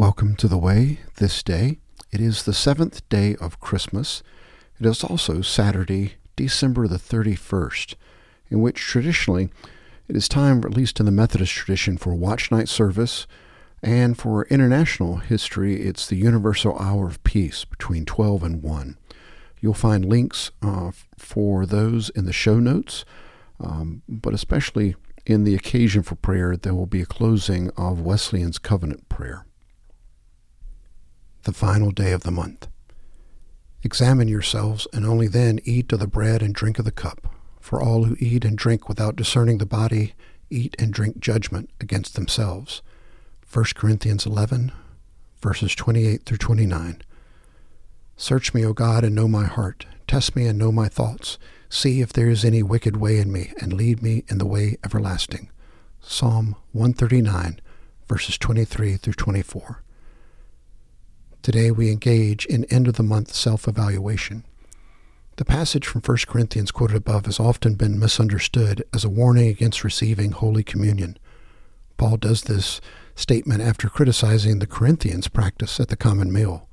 Welcome to the Way this day. It is the seventh day of Christmas. It is also Saturday, December the 31st, in which traditionally it is time, at least in the Methodist tradition, for watch night service, and for international history, it's the Universal Hour of Peace between 12 and 1. You'll find links uh, for those in the show notes, um, but especially in the occasion for prayer, there will be a closing of Wesleyan's covenant prayer the final day of the month. Examine yourselves, and only then eat of the bread and drink of the cup. For all who eat and drink without discerning the body eat and drink judgment against themselves. 1 Corinthians 11, verses 28 through 29. Search me, O God, and know my heart. Test me and know my thoughts. See if there is any wicked way in me, and lead me in the way everlasting. Psalm 139, verses 23 through 24. Today we engage in end of the month self evaluation. The passage from 1 Corinthians quoted above has often been misunderstood as a warning against receiving Holy Communion. Paul does this statement after criticizing the Corinthians' practice at the common meal.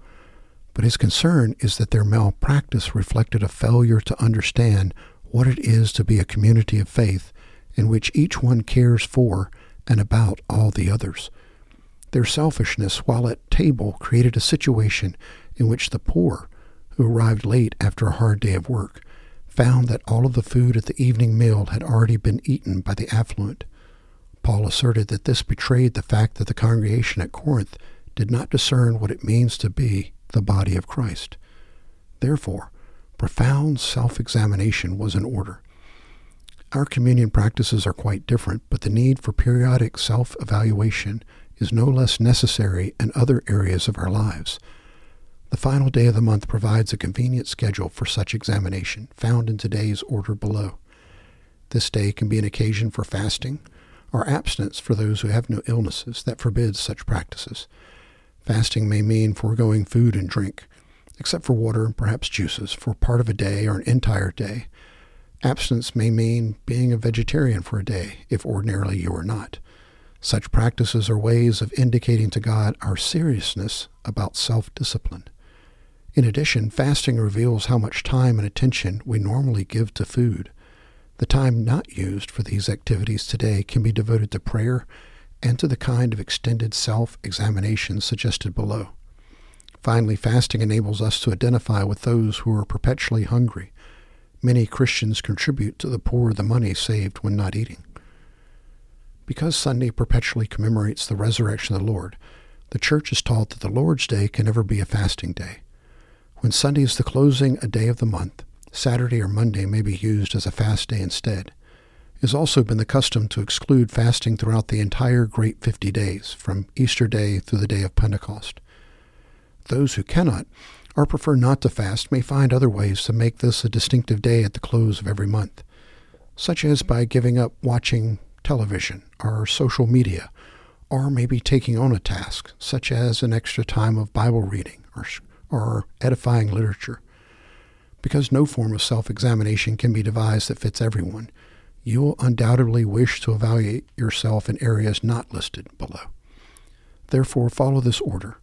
But his concern is that their malpractice reflected a failure to understand what it is to be a community of faith in which each one cares for and about all the others. Their selfishness while at table created a situation in which the poor, who arrived late after a hard day of work, found that all of the food at the evening meal had already been eaten by the affluent. Paul asserted that this betrayed the fact that the congregation at Corinth did not discern what it means to be the body of Christ. Therefore, profound self examination was in order. Our communion practices are quite different, but the need for periodic self evaluation is no less necessary in other areas of our lives. The final day of the month provides a convenient schedule for such examination, found in today's order below. This day can be an occasion for fasting or abstinence for those who have no illnesses that forbids such practices. Fasting may mean foregoing food and drink, except for water and perhaps juices, for part of a day or an entire day. Abstinence may mean being a vegetarian for a day, if ordinarily you are not. Such practices are ways of indicating to God our seriousness about self discipline. In addition, fasting reveals how much time and attention we normally give to food. The time not used for these activities today can be devoted to prayer and to the kind of extended self examination suggested below. Finally, fasting enables us to identify with those who are perpetually hungry. Many Christians contribute to the poor the money saved when not eating. Because Sunday perpetually commemorates the resurrection of the Lord, the Church is taught that the Lord's Day can never be a fasting day. When Sunday is the closing a day of the month, Saturday or Monday may be used as a fast day instead. It has also been the custom to exclude fasting throughout the entire Great Fifty Days, from Easter Day through the day of Pentecost. Those who cannot or prefer not to fast may find other ways to make this a distinctive day at the close of every month, such as by giving up watching television or social media, or maybe taking on a task, such as an extra time of Bible reading or, or edifying literature. Because no form of self examination can be devised that fits everyone, you will undoubtedly wish to evaluate yourself in areas not listed below. Therefore, follow this order.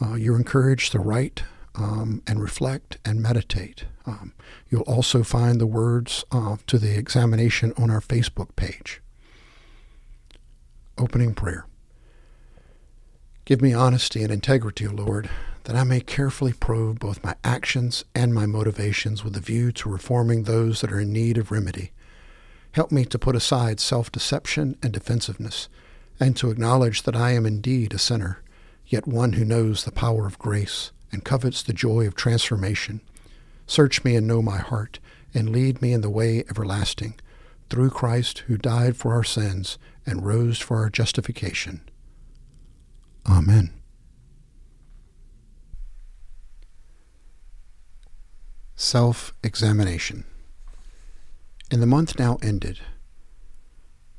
Uh, you're encouraged to write um, and reflect and meditate. Um, you'll also find the words uh, to the examination on our Facebook page. Opening prayer. Give me honesty and integrity, O Lord, that I may carefully probe both my actions and my motivations with a view to reforming those that are in need of remedy. Help me to put aside self deception and defensiveness, and to acknowledge that I am indeed a sinner, yet one who knows the power of grace and covets the joy of transformation. Search me and know my heart, and lead me in the way everlasting, through Christ who died for our sins and rose for our justification. Amen. Self examination. In the month now ended,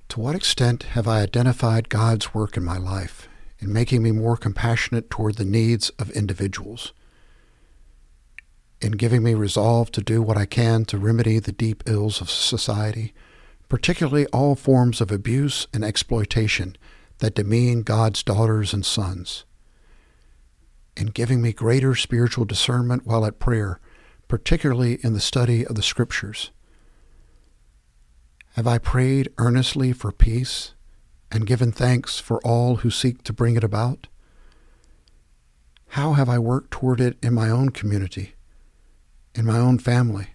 to what extent have I identified God's work in my life in making me more compassionate toward the needs of individuals, in giving me resolve to do what I can to remedy the deep ills of society particularly all forms of abuse and exploitation that demean God's daughters and sons. and giving me greater spiritual discernment while at prayer, particularly in the study of the Scriptures. Have I prayed earnestly for peace and given thanks for all who seek to bring it about? How have I worked toward it in my own community, in my own family?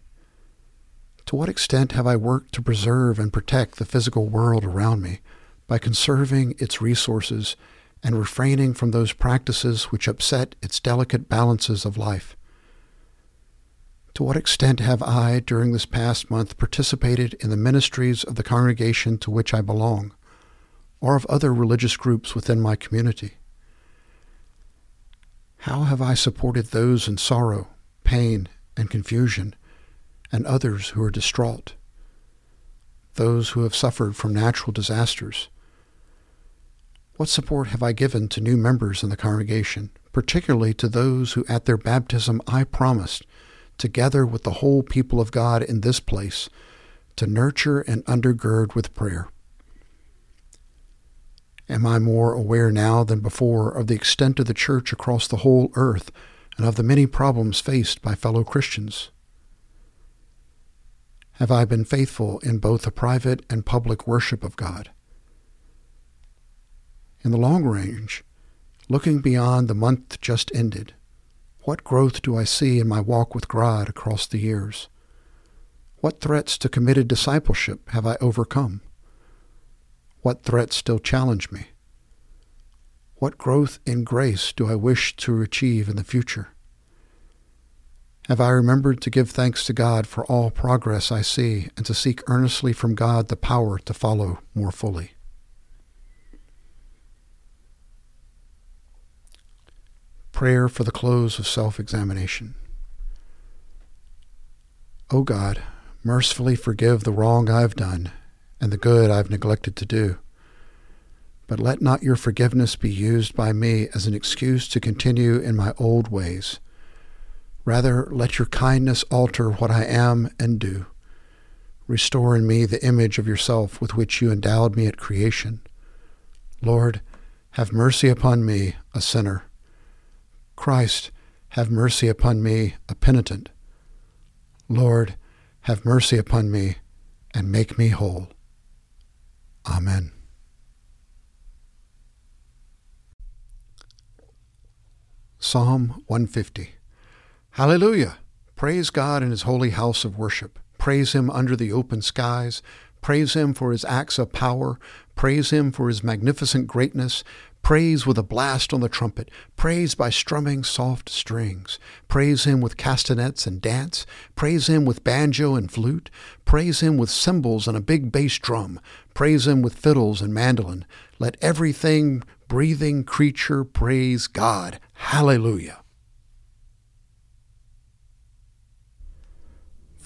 To what extent have I worked to preserve and protect the physical world around me by conserving its resources and refraining from those practices which upset its delicate balances of life? To what extent have I, during this past month, participated in the ministries of the congregation to which I belong, or of other religious groups within my community? How have I supported those in sorrow, pain, and confusion, and others who are distraught? Those who have suffered from natural disasters? What support have I given to new members in the congregation, particularly to those who at their baptism I promised together with the whole people of God in this place, to nurture and undergird with prayer. Am I more aware now than before of the extent of the church across the whole earth and of the many problems faced by fellow Christians? Have I been faithful in both the private and public worship of God? In the long range, looking beyond the month just ended, what growth do I see in my walk with God across the years? What threats to committed discipleship have I overcome? What threats still challenge me? What growth in grace do I wish to achieve in the future? Have I remembered to give thanks to God for all progress I see and to seek earnestly from God the power to follow more fully? Prayer for the close of self examination. O God, mercifully forgive the wrong I've done and the good I've neglected to do. But let not your forgiveness be used by me as an excuse to continue in my old ways. Rather, let your kindness alter what I am and do. Restore in me the image of yourself with which you endowed me at creation. Lord, have mercy upon me, a sinner. Christ, have mercy upon me, a penitent. Lord, have mercy upon me and make me whole. Amen. Psalm 150 Hallelujah! Praise God in his holy house of worship. Praise him under the open skies. Praise him for his acts of power. Praise him for his magnificent greatness. Praise with a blast on the trumpet. Praise by strumming soft strings. Praise him with castanets and dance. Praise him with banjo and flute. Praise him with cymbals and a big bass drum. Praise him with fiddles and mandolin. Let everything breathing creature praise God. Hallelujah.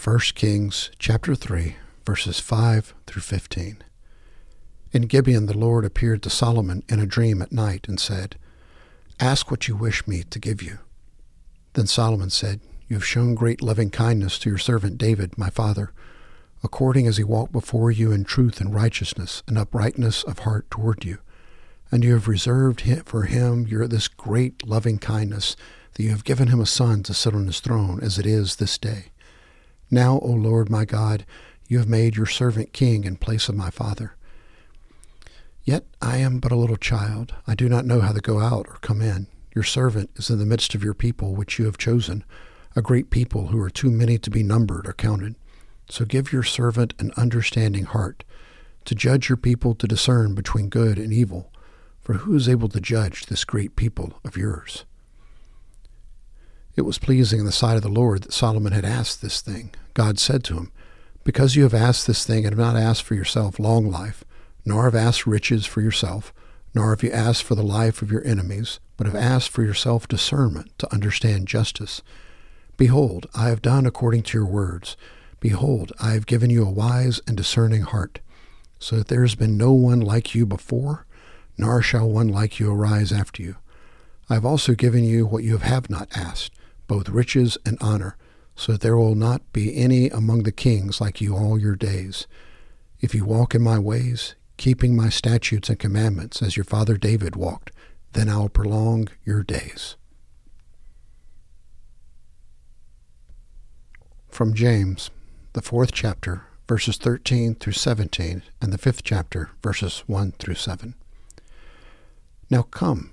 1 Kings chapter 3 verses 5 through 15. In Gibeon the Lord appeared to Solomon in a dream at night and said, Ask what you wish me to give you. Then Solomon said, You have shown great loving kindness to your servant David, my father, according as he walked before you in truth and righteousness and uprightness of heart toward you. And you have reserved for him your this great loving kindness, that you have given him a son to sit on his throne, as it is this day. Now, O Lord my God, you have made your servant king in place of my father. Yet I am but a little child. I do not know how to go out or come in. Your servant is in the midst of your people, which you have chosen, a great people who are too many to be numbered or counted. So give your servant an understanding heart, to judge your people to discern between good and evil. For who is able to judge this great people of yours? It was pleasing in the sight of the Lord that Solomon had asked this thing. God said to him, Because you have asked this thing and have not asked for yourself long life, nor have asked riches for yourself, nor have you asked for the life of your enemies, but have asked for yourself discernment to understand justice. Behold, I have done according to your words. Behold, I have given you a wise and discerning heart, so that there has been no one like you before, nor shall one like you arise after you. I have also given you what you have not asked, both riches and honor, so that there will not be any among the kings like you all your days. If you walk in my ways, keeping my statutes and commandments as your father David walked, then I will prolong your days. From James, the fourth chapter, verses 13 through 17, and the fifth chapter, verses 1 through 7. Now come,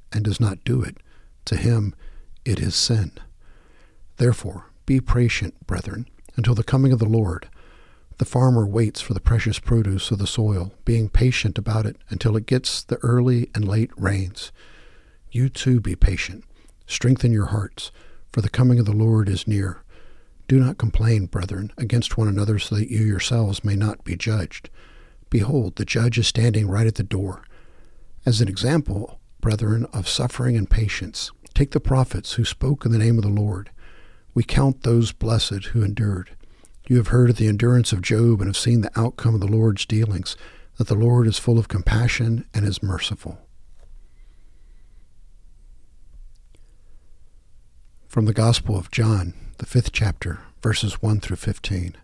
and does not do it, to him it is sin. Therefore, be patient, brethren, until the coming of the Lord. The farmer waits for the precious produce of the soil, being patient about it until it gets the early and late rains. You too be patient. Strengthen your hearts, for the coming of the Lord is near. Do not complain, brethren, against one another, so that you yourselves may not be judged. Behold, the judge is standing right at the door. As an example, brethren, of suffering and patience, take the prophets who spoke in the name of the Lord. We count those blessed who endured. You have heard of the endurance of Job and have seen the outcome of the Lord's dealings, that the Lord is full of compassion and is merciful. From the Gospel of John, the fifth chapter, verses 1 through 15.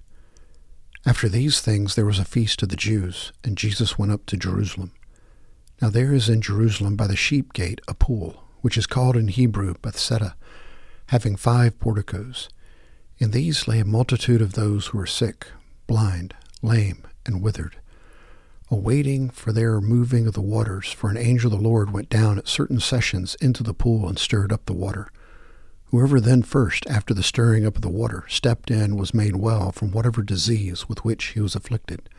After these things there was a feast of the Jews, and Jesus went up to Jerusalem. Now there is in Jerusalem by the sheep gate a pool, which is called in Hebrew Bethesda, having five porticos. In these lay a multitude of those who were sick, blind, lame, and withered, awaiting for their moving of the waters, for an angel of the Lord went down at certain sessions into the pool and stirred up the water. Whoever then first, after the stirring up of the water, stepped in was made well from whatever disease with which he was afflicted.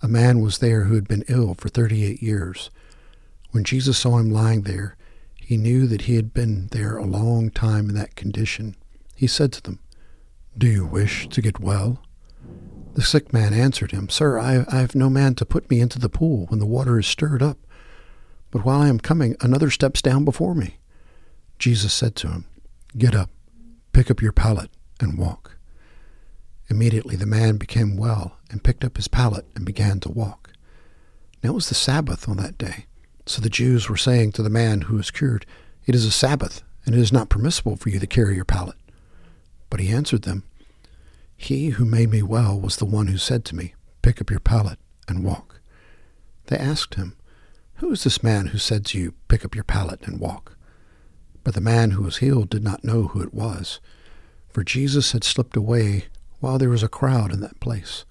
A man was there who had been ill for thirty eight years. When Jesus saw him lying there, he knew that he had been there a long time in that condition. He said to them, Do you wish to get well? The sick man answered him, Sir, I, I have no man to put me into the pool when the water is stirred up. But while I am coming, another steps down before me. Jesus said to him, Get up, pick up your pallet, and walk. Immediately the man became well and picked up his pallet and began to walk. Now it was the Sabbath on that day. So the Jews were saying to the man who was cured, It is a Sabbath, and it is not permissible for you to carry your pallet. But he answered them, He who made me well was the one who said to me, Pick up your pallet and walk. They asked him, Who is this man who said to you, Pick up your pallet and walk? But the man who was healed did not know who it was, for Jesus had slipped away while there was a crowd in that place.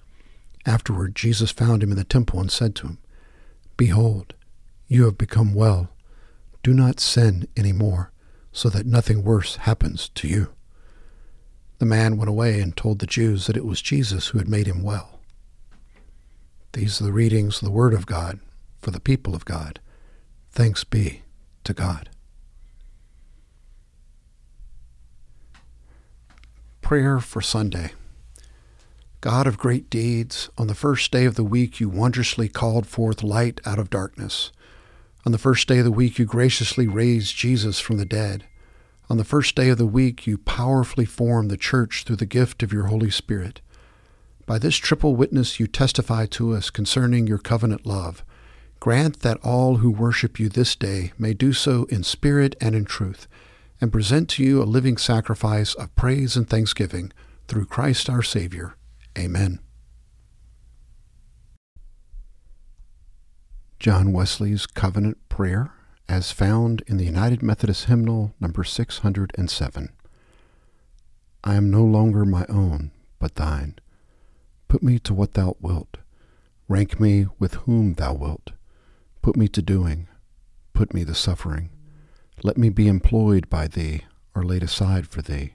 Afterward, Jesus found him in the temple and said to him, Behold, you have become well. Do not sin any more, so that nothing worse happens to you. The man went away and told the Jews that it was Jesus who had made him well. These are the readings of the Word of God for the people of God. Thanks be to God. Prayer for Sunday. God of great deeds, on the first day of the week you wondrously called forth light out of darkness. On the first day of the week you graciously raised Jesus from the dead. On the first day of the week you powerfully formed the church through the gift of your Holy Spirit. By this triple witness you testify to us concerning your covenant love. Grant that all who worship you this day may do so in spirit and in truth and present to you a living sacrifice of praise and thanksgiving through Christ our Savior. Amen. John Wesley's Covenant Prayer, as found in the United Methodist Hymnal number 607. I am no longer my own, but thine. Put me to what thou wilt. Rank me with whom thou wilt. Put me to doing. Put me to suffering. Let me be employed by thee, or laid aside for thee,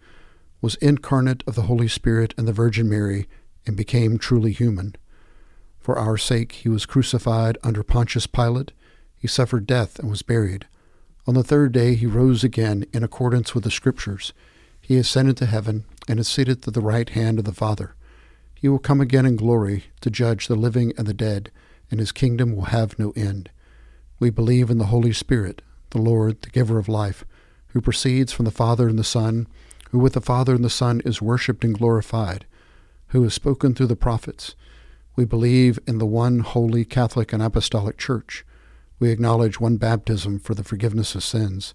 was incarnate of the Holy Spirit and the Virgin Mary, and became truly human. For our sake he was crucified under Pontius Pilate, he suffered death and was buried. On the third day he rose again in accordance with the Scriptures. He ascended to heaven and is seated at the right hand of the Father. He will come again in glory to judge the living and the dead, and his kingdom will have no end. We believe in the Holy Spirit, the Lord, the giver of life, who proceeds from the Father and the Son who with the Father and the Son is worshipped and glorified, who has spoken through the prophets. We believe in the one holy Catholic and Apostolic Church. We acknowledge one baptism for the forgiveness of sins.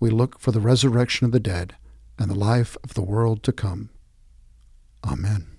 We look for the resurrection of the dead and the life of the world to come. Amen.